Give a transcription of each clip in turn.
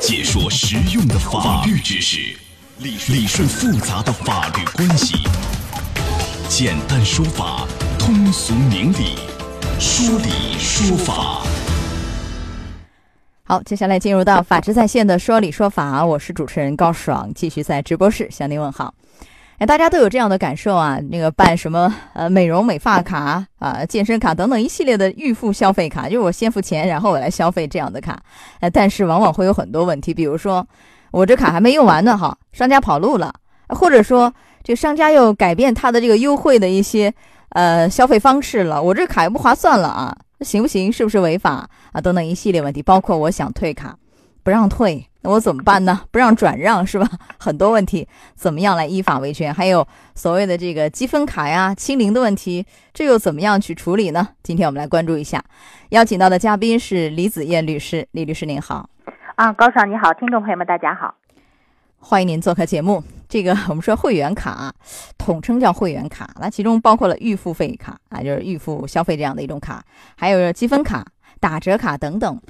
解说实用的法律知识，理理顺复杂的法律关系，简单说法，通俗明理，说理说法。好，接下来进入到法治在线的说理说法，我是主持人高爽，继续在直播室向您问好。哎，大家都有这样的感受啊，那个办什么呃美容美发卡啊、健身卡等等一系列的预付消费卡，就是我先付钱，然后我来消费这样的卡。呃，但是往往会有很多问题，比如说我这卡还没用完呢，哈，商家跑路了，或者说这商家又改变他的这个优惠的一些呃消费方式了，我这卡又不划算了啊，行不行？是不是违法啊？等等一系列问题，包括我想退卡，不让退。那我怎么办呢？不让转让是吧？很多问题，怎么样来依法维权？还有所谓的这个积分卡呀、清零的问题，这又怎么样去处理呢？今天我们来关注一下，邀请到的嘉宾是李子燕律师，李律师您好。啊，高爽你好，听众朋友们大家好，欢迎您做客节目。这个我们说会员卡，统称叫会员卡，那其中包括了预付费卡啊，就是预付消费这样的一种卡，还有积分卡、打折卡等等。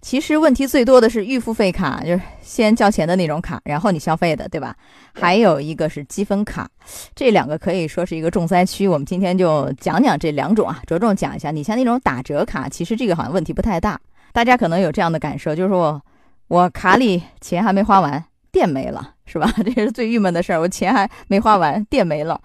其实问题最多的是预付费卡，就是先交钱的那种卡，然后你消费的，对吧？还有一个是积分卡，这两个可以说是一个重灾区。我们今天就讲讲这两种啊，着重讲一下。你像那种打折卡，其实这个好像问题不太大，大家可能有这样的感受，就是我我卡里钱还没花完，电没了，是吧？这是最郁闷的事儿，我钱还没花完，电没了。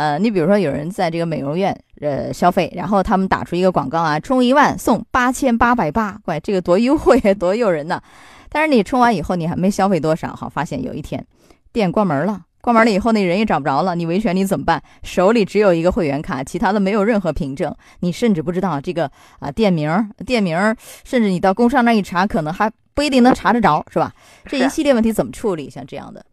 呃，你比如说有人在这个美容院呃消费，然后他们打出一个广告啊，充一万送八千八百八，怪这个多优惠 多诱人呐！但是你充完以后，你还没消费多少，好，发现有一天店关门了，关门了以后那人也找不着了，你维权你怎么办？手里只有一个会员卡，其他的没有任何凭证，你甚至不知道这个啊店名店名，甚至你到工商那一查，可能还不一定能查得着，是吧？这一系列问题怎么处理？像这样的。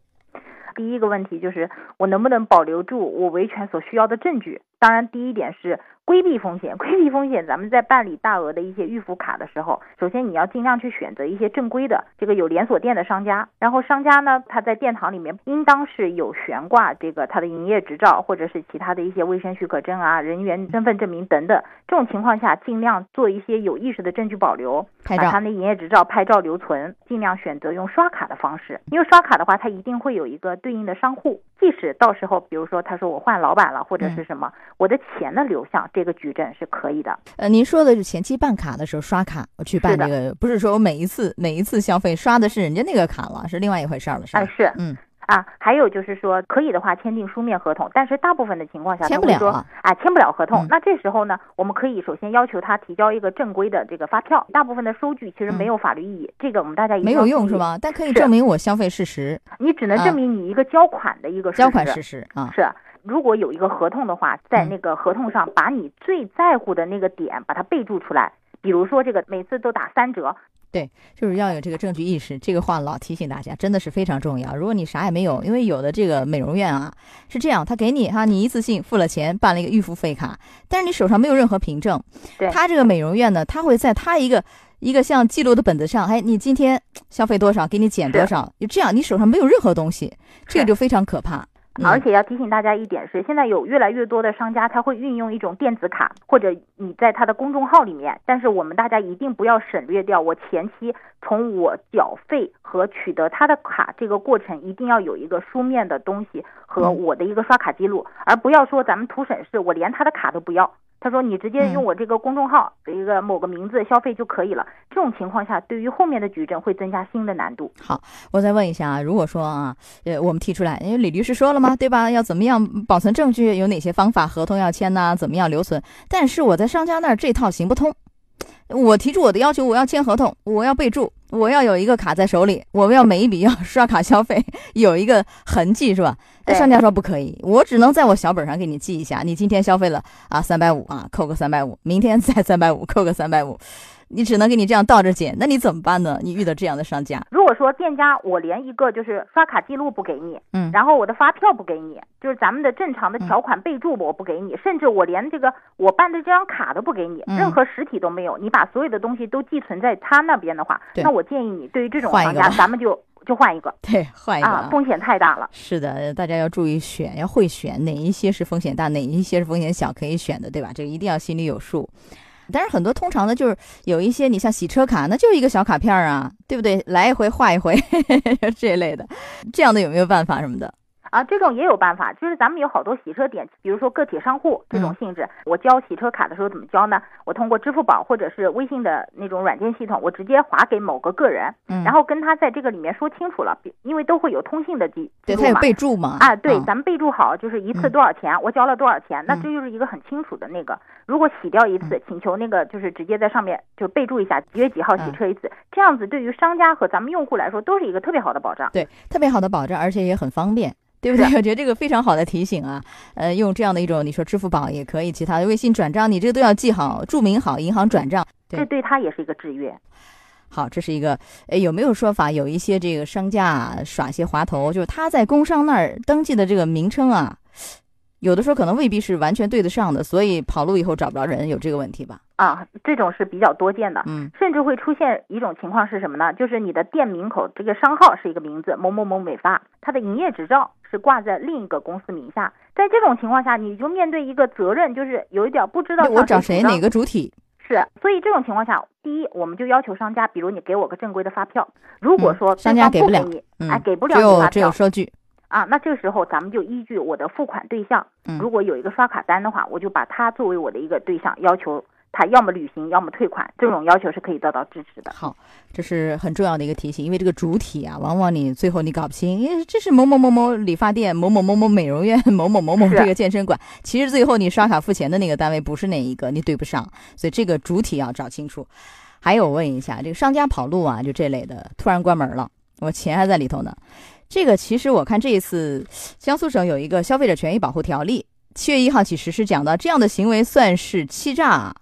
第一个问题就是我能不能保留住我维权所需要的证据？当然，第一点是规避风险。规避风险，咱们在办理大额的一些预付卡的时候，首先你要尽量去选择一些正规的，这个有连锁店的商家。然后商家呢，他在店堂里面应当是有悬挂这个他的营业执照，或者是其他的一些卫生许可证啊、人员身份证明等等。这种情况下，尽量做一些有意识的证据保留，把他的营业执照拍照留存，尽量选择用刷卡的方式，因为刷卡的话，它一定会有一个对应的商户，即使到时候比如说他说我换老板了或者是什么。我的钱的流向，这个举证是可以的。呃，您说的是前期办卡的时候刷卡，我去办这个，不是说我每一次每一次消费刷的是人家那个卡了，是另外一回事儿了，是吧？是，嗯啊，还有就是说，可以的话签订书面合同，但是大部分的情况下签不了啊，签不了合同。那这时候呢，我们可以首先要求他提交一个正规的这个发票。大部分的收据其实没有法律意义，这个我们大家没有用是吧？但可以证明我消费事实。你只能证明你一个交款的一个交款事实啊，是。如果有一个合同的话，在那个合同上把你最在乎的那个点把它备注出来，比如说这个每次都打三折，对，就是要有这个证据意识。这个话老提醒大家，真的是非常重要。如果你啥也没有，因为有的这个美容院啊是这样，他给你哈，你一次性付了钱办了一个预付费卡，但是你手上没有任何凭证。对，他这个美容院呢，他会在他一个一个像记录的本子上，哎，你今天消费多少，给你减多少，就这样，你手上没有任何东西，这个就非常可怕。而且要提醒大家一点是，现在有越来越多的商家，他会运用一种电子卡，或者你在他的公众号里面。但是我们大家一定不要省略掉，我前期从我缴费和取得他的卡这个过程，一定要有一个书面的东西和我的一个刷卡记录，而不要说咱们图省事，我连他的卡都不要。他说：“你直接用我这个公众号的一个某个名字消费就可以了。这种情况下，对于后面的举证会增加新的难度。”好，我再问一下啊，如果说啊，呃，我们提出来，因为李律师说了嘛？对吧？要怎么样保存证据？有哪些方法？合同要签呢？怎么样留存？但是我在商家那儿这套行不通。我提出我的要求，我要签合同，我要备注，我要有一个卡在手里，我们要每一笔要 刷卡消费有一个痕迹，是吧？那商家说不可以，我只能在我小本上给你记一下，你今天消费了啊三百五啊，扣个三百五，明天再三百五，扣个三百五。你只能给你这样倒着减，那你怎么办呢？你遇到这样的商家，如果说店家我连一个就是刷卡记录不给你，嗯，然后我的发票不给你，就是咱们的正常的条款备注我不给你，甚至我连这个我办的这张卡都不给你，任何实体都没有，你把所有的东西都寄存在他那边的话，那我建议你对于这种商家，咱们就就换一个，对，换一个啊，风险太大了。是的，大家要注意选，要会选哪一些是风险大，哪一些是风险小可以选的，对吧？这个一定要心里有数。但是很多通常的就是有一些，你像洗车卡，那就是一个小卡片啊，对不对？来一回画一回 这一类的，这样的有没有办法什么的？啊，这种也有办法，就是咱们有好多洗车点，比如说个体商户这种性质，我交洗车卡的时候怎么交呢？我通过支付宝或者是微信的那种软件系统，我直接划给某个个人，嗯，然后跟他在这个里面说清楚了，因为都会有通信的记对他有备注嘛？啊，对，咱们备注好，就是一次多少钱，我交了多少钱，那这就是一个很清楚的那个。如果洗掉一次，请求那个就是直接在上面就备注一下几月几号洗车一次，这样子对于商家和咱们用户来说都是一个特别好的保障。对，特别好的保障，而且也很方便。对不对？我觉得这个非常好的提醒啊，呃，用这样的一种，你说支付宝也可以，其他的微信转账，你这个都要记好，注明好银行转账，这对他也是一个制约。好，这是一个，呃，有没有说法？有一些这个商家耍些滑头，就是他在工商那儿登记的这个名称啊。有的时候可能未必是完全对得上的，所以跑路以后找不着人，有这个问题吧？啊，这种是比较多见的，嗯，甚至会出现一种情况是什么呢？就是你的店名口这个商号是一个名字某某某美发，它的营业执照是挂在另一个公司名下，在这种情况下，你就面对一个责任，就是有一点不知道我找谁哪个主体是，所以这种情况下，第一，我们就要求商家，比如你给我个正规的发票，如果说商家给不了你，哎，给不了只有只有收据。啊，那这个时候咱们就依据我的付款对象，如果有一个刷卡单的话，我就把它作为我的一个对象，要求他要么履行，要么退款，这种要求是可以得到支持的。好，这是很重要的一个提醒，因为这个主体啊，往往你最后你搞不清，因为这是某某某某理发店、某某某某美容院、某某某某这个健身馆，其实最后你刷卡付钱的那个单位不是哪一个，你对不上，所以这个主体要找清楚。还有，我问一下，这个商家跑路啊，就这类的，突然关门了，我钱还在里头呢。这个其实我看这一次江苏省有一个消费者权益保护条例，七月一号起实施，讲到这样的行为算是欺诈，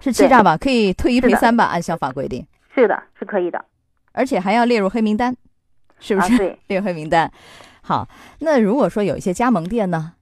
是欺诈吧？可以退一赔三吧？按消法规定，是的，是可以的，而且还要列入黑名单，是不是？对，列入黑名单。好，那如果说有一些加盟店呢？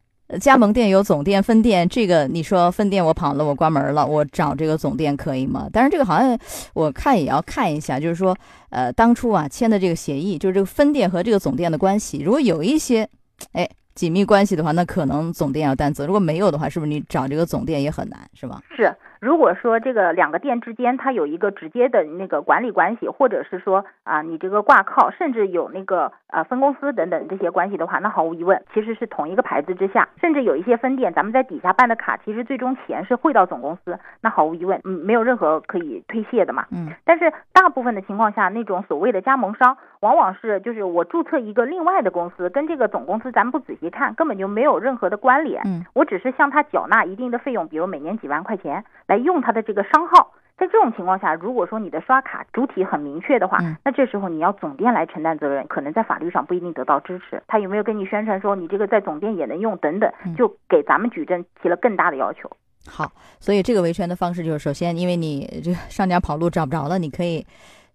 加盟店有总店、分店，这个你说分店我跑了，我关门了，我找这个总店可以吗？但是这个好像我看也要看一下，就是说，呃，当初啊签的这个协议，就是这个分店和这个总店的关系，如果有一些，哎，紧密关系的话，那可能总店要担责；如果没有的话，是不是你找这个总店也很难，是吧？是。如果说这个两个店之间它有一个直接的那个管理关系，或者是说啊你这个挂靠，甚至有那个呃分公司等等这些关系的话，那毫无疑问其实是同一个牌子之下，甚至有一些分店咱们在底下办的卡，其实最终钱是汇到总公司，那毫无疑问，嗯，没有任何可以推卸的嘛。嗯。但是大部分的情况下，那种所谓的加盟商，往往是就是我注册一个另外的公司，跟这个总公司咱们不仔细看，根本就没有任何的关联。嗯。我只是向他缴纳一定的费用，比如每年几万块钱。来用他的这个商号，在这种情况下，如果说你的刷卡主体很明确的话，那这时候你要总店来承担责任，可能在法律上不一定得到支持。他有没有跟你宣传说你这个在总店也能用等等，就给咱们举证提了更大的要求。好，所以这个维权的方式就是，首先因为你这个商家跑路找不着了，你可以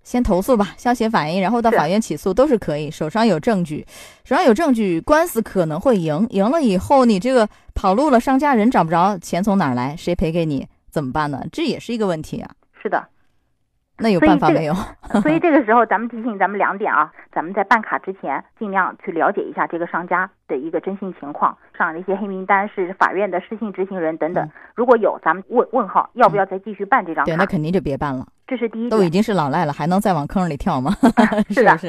先投诉吧，消协反映，然后到法院起诉都是可以，手上有证据，手上有证据，官司可能会赢，赢了以后你这个跑路了，商家人找不着，钱从哪儿来？谁赔给你？怎么办呢？这也是一个问题啊。是的，那有办法没有？所以这个时候，咱们提醒咱们两点啊，咱们在办卡之前，尽量去了解一下这个商家的一个征信情况，上那些黑名单是法院的失信执行人等等。如果有，咱们问问号，要不要再继续办这张卡？对，那肯定就别办了。这是第一。都已经是老赖了，还能再往坑里跳吗？是的，是。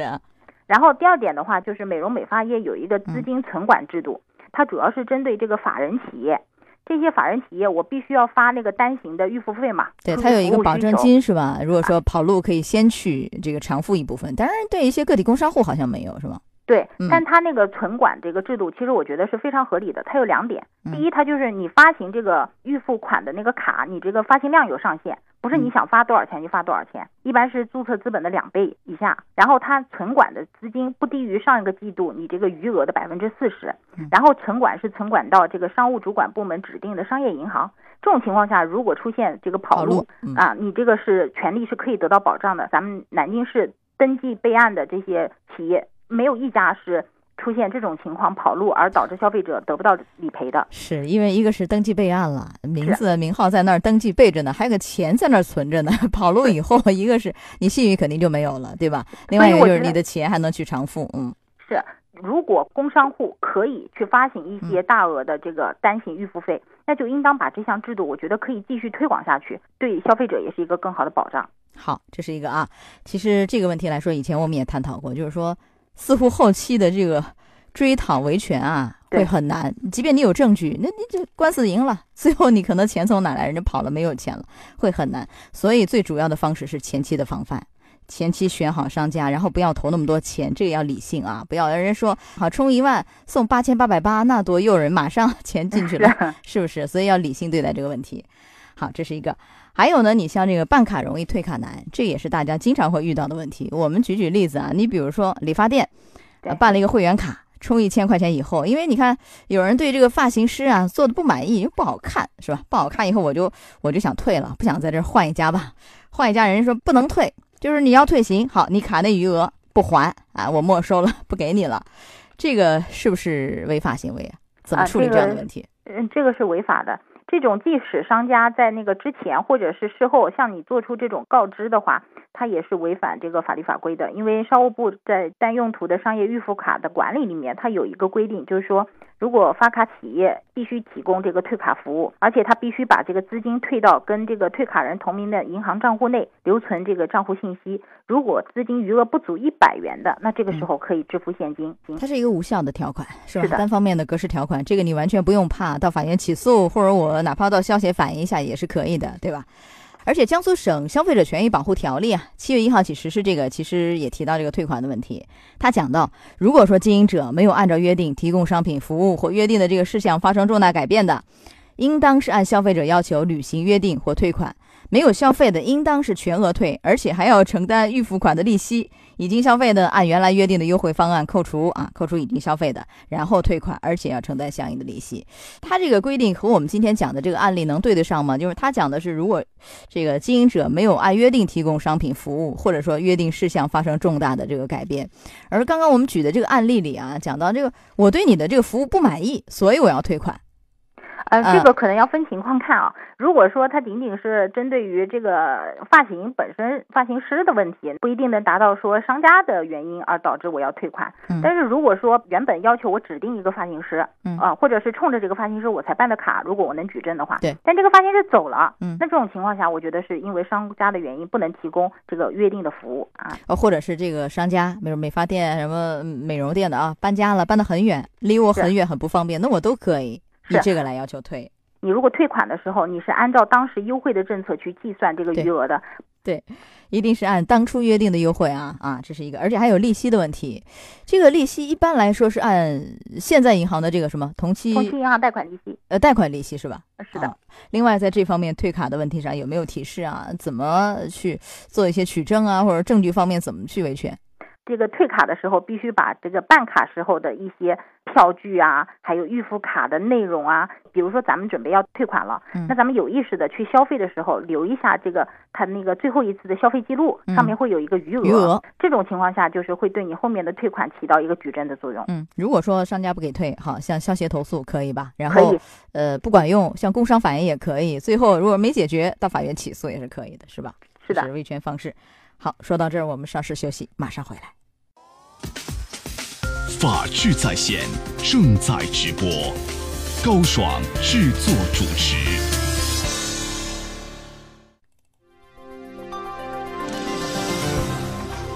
然后第二点的话，就是美容美发业有一个资金存管制度，它主要是针对这个法人企业。这些法人企业，我必须要发那个单行的预付费嘛？对，它有一个保证金是吧？如果说跑路，可以先去这个偿付一部分，当然对一些个体工商户好像没有是吧？对，但它那个存管这个制度，其实我觉得是非常合理的。它有两点，第一，它就是你发行这个预付款的那个卡，你这个发行量有上限，不是你想发多少钱就发多少钱，一般是注册资本的两倍以下。然后它存管的资金不低于上一个季度你这个余额的百分之四十。然后存管是存管到这个商务主管部门指定的商业银行。这种情况下，如果出现这个跑路啊，你这个是权利是可以得到保障的。咱们南京市登记备案的这些企业。没有一家是出现这种情况跑路而导致消费者得不到理赔的，是因为一个是登记备案了，名字名号在那儿登记备着呢，还有个钱在那儿存着呢。跑路以后，一个是你信誉肯定就没有了，对吧？另外一个就是你的钱还能去偿付，嗯。是，如果工商户可以去发行一些大额的这个单行预付费，那就应当把这项制度，我觉得可以继续推广下去，对消费者也是一个更好的保障。好，这是一个啊。其实这个问题来说，以前我们也探讨过，就是说，似乎后期的这个追讨维权啊会很难，即便你有证据，那你这官司赢了，最后你可能钱从哪来，人家跑了没有钱了，会很难。所以最主要的方式是前期的防范。前期选好商家，然后不要投那么多钱，这个要理性啊！不要有人说好充一万送八千八百八，那多诱人，马上钱进去了，是不是？所以要理性对待这个问题。好，这是一个。还有呢，你像这个办卡容易退卡难，这也是大家经常会遇到的问题。我们举举例子啊，你比如说理发店，呃办了一个会员卡，充一千块钱以后，因为你看有人对这个发型师啊做的不满意，又不好看，是吧？不好看以后我就我就想退了，不想在这换一家吧，换一家人说不能退。就是你要退行，好，你卡内余额不还啊，我没收了，不给你了，这个是不是违法行为啊？怎么处理这样的问题？嗯，这个是违法的。这种即使商家在那个之前或者是事后向你做出这种告知的话，它也是违反这个法律法规的。因为商务部在单用途的商业预付卡的管理里面，它有一个规定，就是说。如果发卡企业必须提供这个退卡服务，而且他必须把这个资金退到跟这个退卡人同名的银行账户内，留存这个账户信息。如果资金余额不足一百元的，那这个时候可以支付现金。它是一个无效的条款，是吧？单方面的格式条款，这个你完全不用怕，到法院起诉，或者我哪怕到消协反映一下也是可以的，对吧？而且江苏省消费者权益保护条例啊，七月一号起实施，这个其实也提到这个退款的问题。他讲到，如果说经营者没有按照约定提供商品服务或约定的这个事项发生重大改变的，应当是按消费者要求履行约定或退款。没有消费的，应当是全额退，而且还要承担预付款的利息。已经消费的，按原来约定的优惠方案扣除啊，扣除已经消费的，然后退款，而且要承担相应的利息。他这个规定和我们今天讲的这个案例能对得上吗？就是他讲的是，如果这个经营者没有按约定提供商品服务，或者说约定事项发生重大的这个改变，而刚刚我们举的这个案例里啊，讲到这个，我对你的这个服务不满意，所以我要退款。呃，这个可能要分情况看啊。如果说它仅仅是针对于这个发型本身发型师的问题，不一定能达到说商家的原因而导致我要退款。但是如果说原本要求我指定一个发型师，啊，或者是冲着这个发型师我才办的卡，如果我能举证的话，对。但这个发型师走了，嗯，那这种情况下，我觉得是因为商家的原因不能提供这个约定的服务啊。呃，或者是这个商家，比如美发店、什么美容店的啊，搬家了，搬得很远，离我很远，很不方便，那我都可以。以这个来要求退，你如果退款的时候，你是按照当时优惠的政策去计算这个余额的，对，一定是按当初约定的优惠啊啊，这是一个，而且还有利息的问题，这个利息一般来说是按现在银行的这个什么同期同期银行贷款利息，呃，贷款利息是吧？是的。另外，在这方面退卡的问题上有没有提示啊？怎么去做一些取证啊，或者证据方面怎么去维权？这个退卡的时候，必须把这个办卡时候的一些票据啊，还有预付卡的内容啊，比如说咱们准备要退款了，那咱们有意识的去消费的时候，留一下这个他那个最后一次的消费记录，上面会有一个余额。余额这种情况下，就是会对你后面的退款起到一个举证的作用。嗯，如果说商家不给退，好像消协投诉可以吧？然后呃不管用，像工商反映也可以。最后如果没解决，到法院起诉也是可以的，是吧？是的，维权方式。好，说到这儿，我们稍事休息，马上回来。法治在线正在直播，高爽制作主持。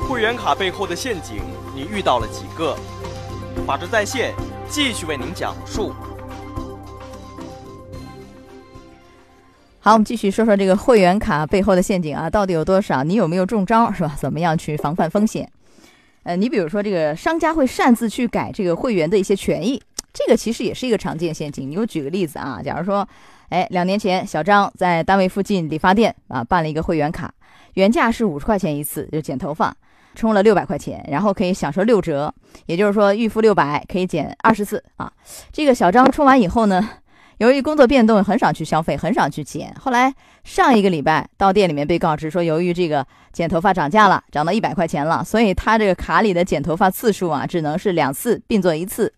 会员卡背后的陷阱，你遇到了几个？法治在线继续为您讲述。好，我们继续说说这个会员卡背后的陷阱啊，到底有多少？你有没有中招？是吧？怎么样去防范风险？呃，你比如说这个商家会擅自去改这个会员的一些权益，这个其实也是一个常见陷阱。你给我举个例子啊，假如说，哎，两年前小张在单位附近理发店啊办了一个会员卡，原价是五十块钱一次，就剪头发，充了六百块钱，然后可以享受六折，也就是说预付六百可以剪二十次啊。这个小张充完以后呢？由于工作变动，很少去消费，很少去剪。后来上一个礼拜到店里面被告知说，由于这个剪头发涨价了，涨到一百块钱了，所以他这个卡里的剪头发次数啊，只能是两次并做一次。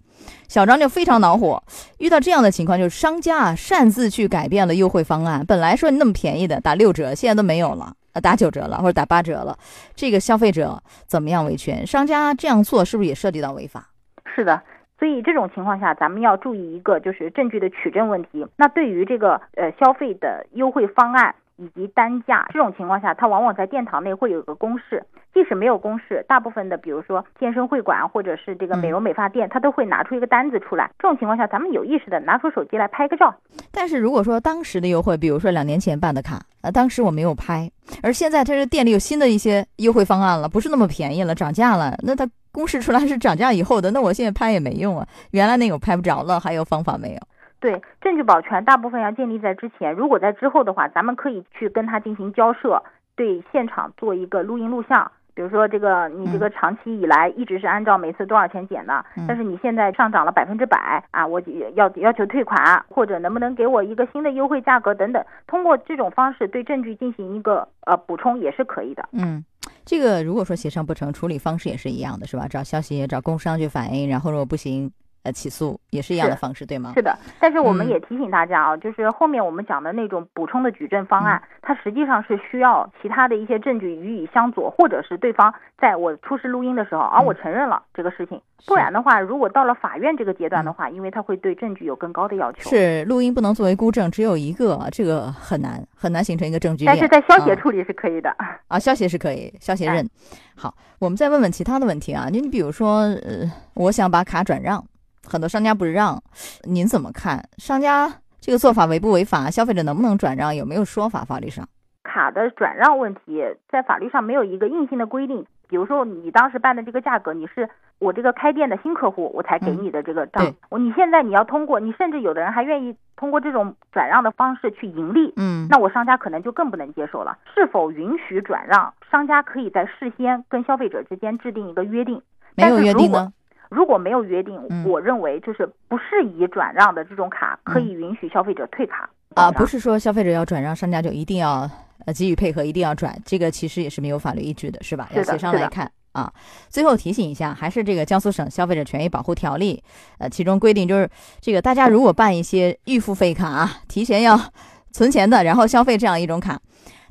小张就非常恼火。遇到这样的情况，就是商家啊擅自去改变了优惠方案，本来说你那么便宜的打六折，现在都没有了，呃打九折了或者打八折了。这个消费者怎么样维权？商家这样做是不是也涉及到违法？是的。所以这种情况下，咱们要注意一个就是证据的取证问题。那对于这个呃消费的优惠方案。以及单价这种情况下，它往往在殿堂内会有个公示。即使没有公示，大部分的比如说健身会馆或者是这个美容美发店，它都会拿出一个单子出来。这种情况下，咱们有意识的拿出手机来拍个照。但是如果说当时的优惠，比如说两年前办的卡，呃，当时我没有拍，而现在它是店里有新的一些优惠方案了，不是那么便宜了，涨价了，那它公示出来是涨价以后的，那我现在拍也没用啊。原来那个拍不着了，还有方法没有？对，证据保全大部分要建立在之前。如果在之后的话，咱们可以去跟他进行交涉，对现场做一个录音录像。比如说，这个你这个长期以来一直是按照每次多少钱减的，但是你现在上涨了百分之百啊，我要要求退款，或者能不能给我一个新的优惠价格等等。通过这种方式对证据进行一个呃补充也是可以的。嗯，这个如果说协商不成，处理方式也是一样的，是吧？找消息找工商去反映，然后如果不行。呃，起诉也是一样的方式，对吗？是的，但是我们也提醒大家啊，就是后面我们讲的那种补充的举证方案，它实际上是需要其他的一些证据予以相佐，或者是对方在我出示录音的时候，而我承认了这个事情，不然的话，如果到了法院这个阶段的话，因为他会对证据有更高的要求。是录音不能作为孤证，只有一个，这个很难很难形成一个证据但是在消协处理是可以的。啊，消协是可以，消协认。好，我们再问问其他的问题啊，你比如说，呃，我想把卡转让。很多商家不让，您怎么看？商家这个做法违不违法？消费者能不能转让？有没有说法？法律上，卡的转让问题在法律上没有一个硬性的规定。比如说你当时办的这个价格，你是我这个开店的新客户，我才给你的这个账。我你现在你要通过，你甚至有的人还愿意通过这种转让的方式去盈利。嗯，那我商家可能就更不能接受了。是否允许转让？商家可以在事先跟消费者之间制定一个约定。没有约定呢？如果没有约定，我认为就是不适宜转让的这种卡，可以允许消费者退卡啊。不是说消费者要转让，商家就一定要呃给予配合，一定要转，这个其实也是没有法律依据的，是吧？要协商来看啊。最后提醒一下，还是这个江苏省消费者权益保护条例，呃，其中规定就是这个大家如果办一些预付费卡啊，提前要存钱的，然后消费这样一种卡，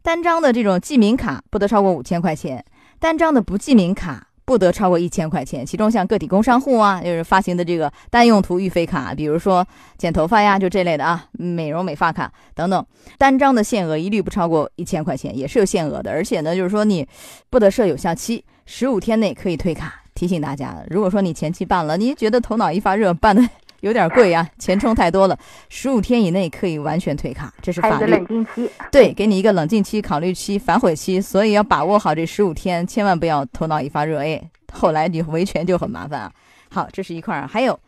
单张的这种记名卡不得超过五千块钱，单张的不记名卡。不得超过一千块钱，其中像个体工商户啊，就是发行的这个单用途预费卡，比如说剪头发呀，就这类的啊，美容美发卡等等，单张的限额一律不超过一千块钱，也是有限额的。而且呢，就是说你不得设有效期，十五天内可以退卡。提醒大家，如果说你前期办了，你觉得头脑一发热，办的。有点贵啊，钱充太多了。十五天以内可以完全退卡，这是法律。冷静期。对，给你一个冷静期、考虑期、反悔期，所以要把握好这十五天，千万不要头脑一发热，哎，后来你维权就很麻烦啊。好，这是一块儿，还有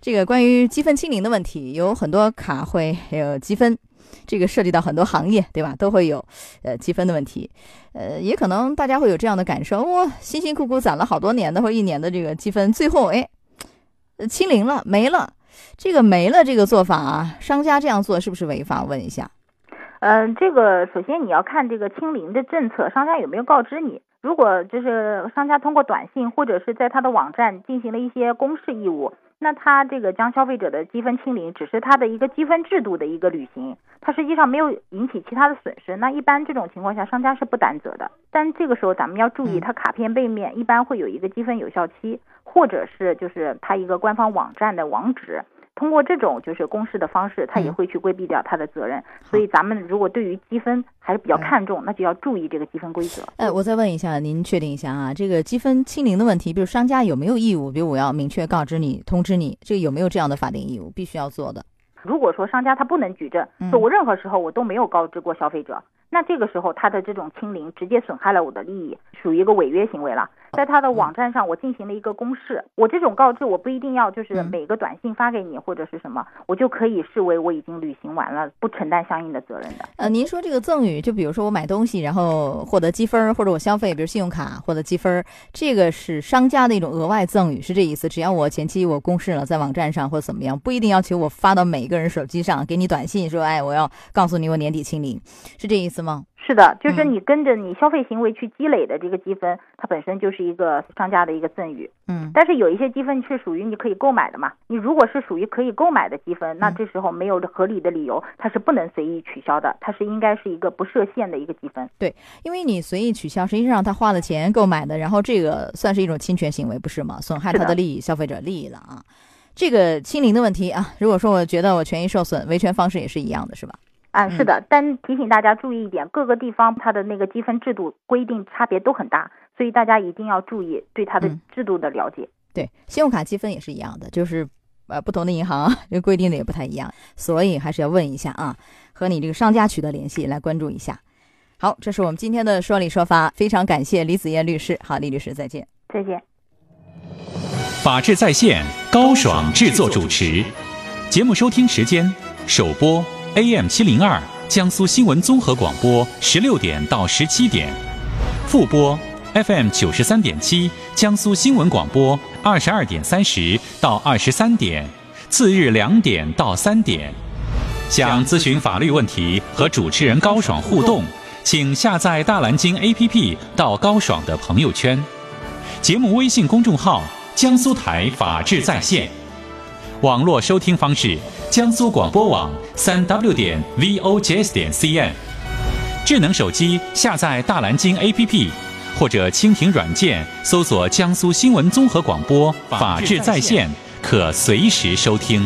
这个关于积分清零的问题，有很多卡会有积分，这个涉及到很多行业，对吧？都会有呃积分的问题，呃，也可能大家会有这样的感受，我辛辛苦苦攒了好多年的或一年的这个积分，最后哎，清零了，没了。这个没了，这个做法啊，商家这样做是不是违法？问一下。嗯，这个首先你要看这个清零的政策，商家有没有告知你？如果就是商家通过短信或者是在他的网站进行了一些公示义务。那他这个将消费者的积分清零，只是他的一个积分制度的一个履行，他实际上没有引起其他的损失。那一般这种情况下，商家是不担责的。但这个时候咱们要注意，它卡片背面一般会有一个积分有效期，或者是就是它一个官方网站的网址。通过这种就是公示的方式，他也会去规避掉他的责任。所以咱们如果对于积分还是比较看重，那就要注意这个积分规则。哎，我再问一下，您确定一下啊？这个积分清零的问题，比如商家有没有义务？比如我要明确告知你、通知你，这个有没有这样的法定义务，必须要做的？如果说商家他不能举证，说我任何时候我都没有告知过消费者。那这个时候，他的这种清零直接损害了我的利益，属于一个违约行为了。在他的网站上，我进行了一个公示，我这种告知我不一定要就是每个短信发给你或者是什么，我就可以视为我已经履行完了，不承担相应的责任的。呃，您说这个赠与，就比如说我买东西然后获得积分，或者我消费，比如信用卡获得积分，这个是商家的一种额外赠与，是这意思？只要我前期我公示了在网站上或者怎么样，不一定要求我发到每一个人手机上，给你短信说，哎，我要告诉你我年底清零，是这意思吗？是的，就是你跟着你消费行为去积累的这个积分，它本身就是一个商家的一个赠与。嗯，但是有一些积分是属于你可以购买的嘛？你如果是属于可以购买的积分，那这时候没有合理的理由，它是不能随意取消的，它是应该是一个不设限的一个积分。对，因为你随意取消，实际上他花了钱购买的，然后这个算是一种侵权行为，不是吗？损害他的利益、消费者利益了啊。这个清零的问题啊，如果说我觉得我权益受损，维权方式也是一样的，是吧？啊，是的，但提醒大家注意一点，各个地方它的那个积分制度规定差别都很大，所以大家一定要注意对它的制度的了解。对，信用卡积分也是一样的，就是呃不同的银行这规定的也不太一样，所以还是要问一下啊，和你这个商家取得联系，来关注一下。好，这是我们今天的说理说法，非常感谢李子燕律师。好，李律师再见。再见。法治在线，高爽制作主持。节目收听时间：首播 AM 七零二江苏新闻综合广播十六点到十七点，复播 FM 九十三点七江苏新闻广播二十二点三十到二十三点，次日两点到三点。想咨询法律问题和主持人高爽互动。请下载大蓝鲸 APP 到高爽的朋友圈，节目微信公众号江苏台法治在线，网络收听方式江苏广播网三 W 点 VOJS 点 CN，智能手机下载大蓝鲸 APP 或者蜻蜓软件搜索江苏新闻综合广播法治在线，可随时收听。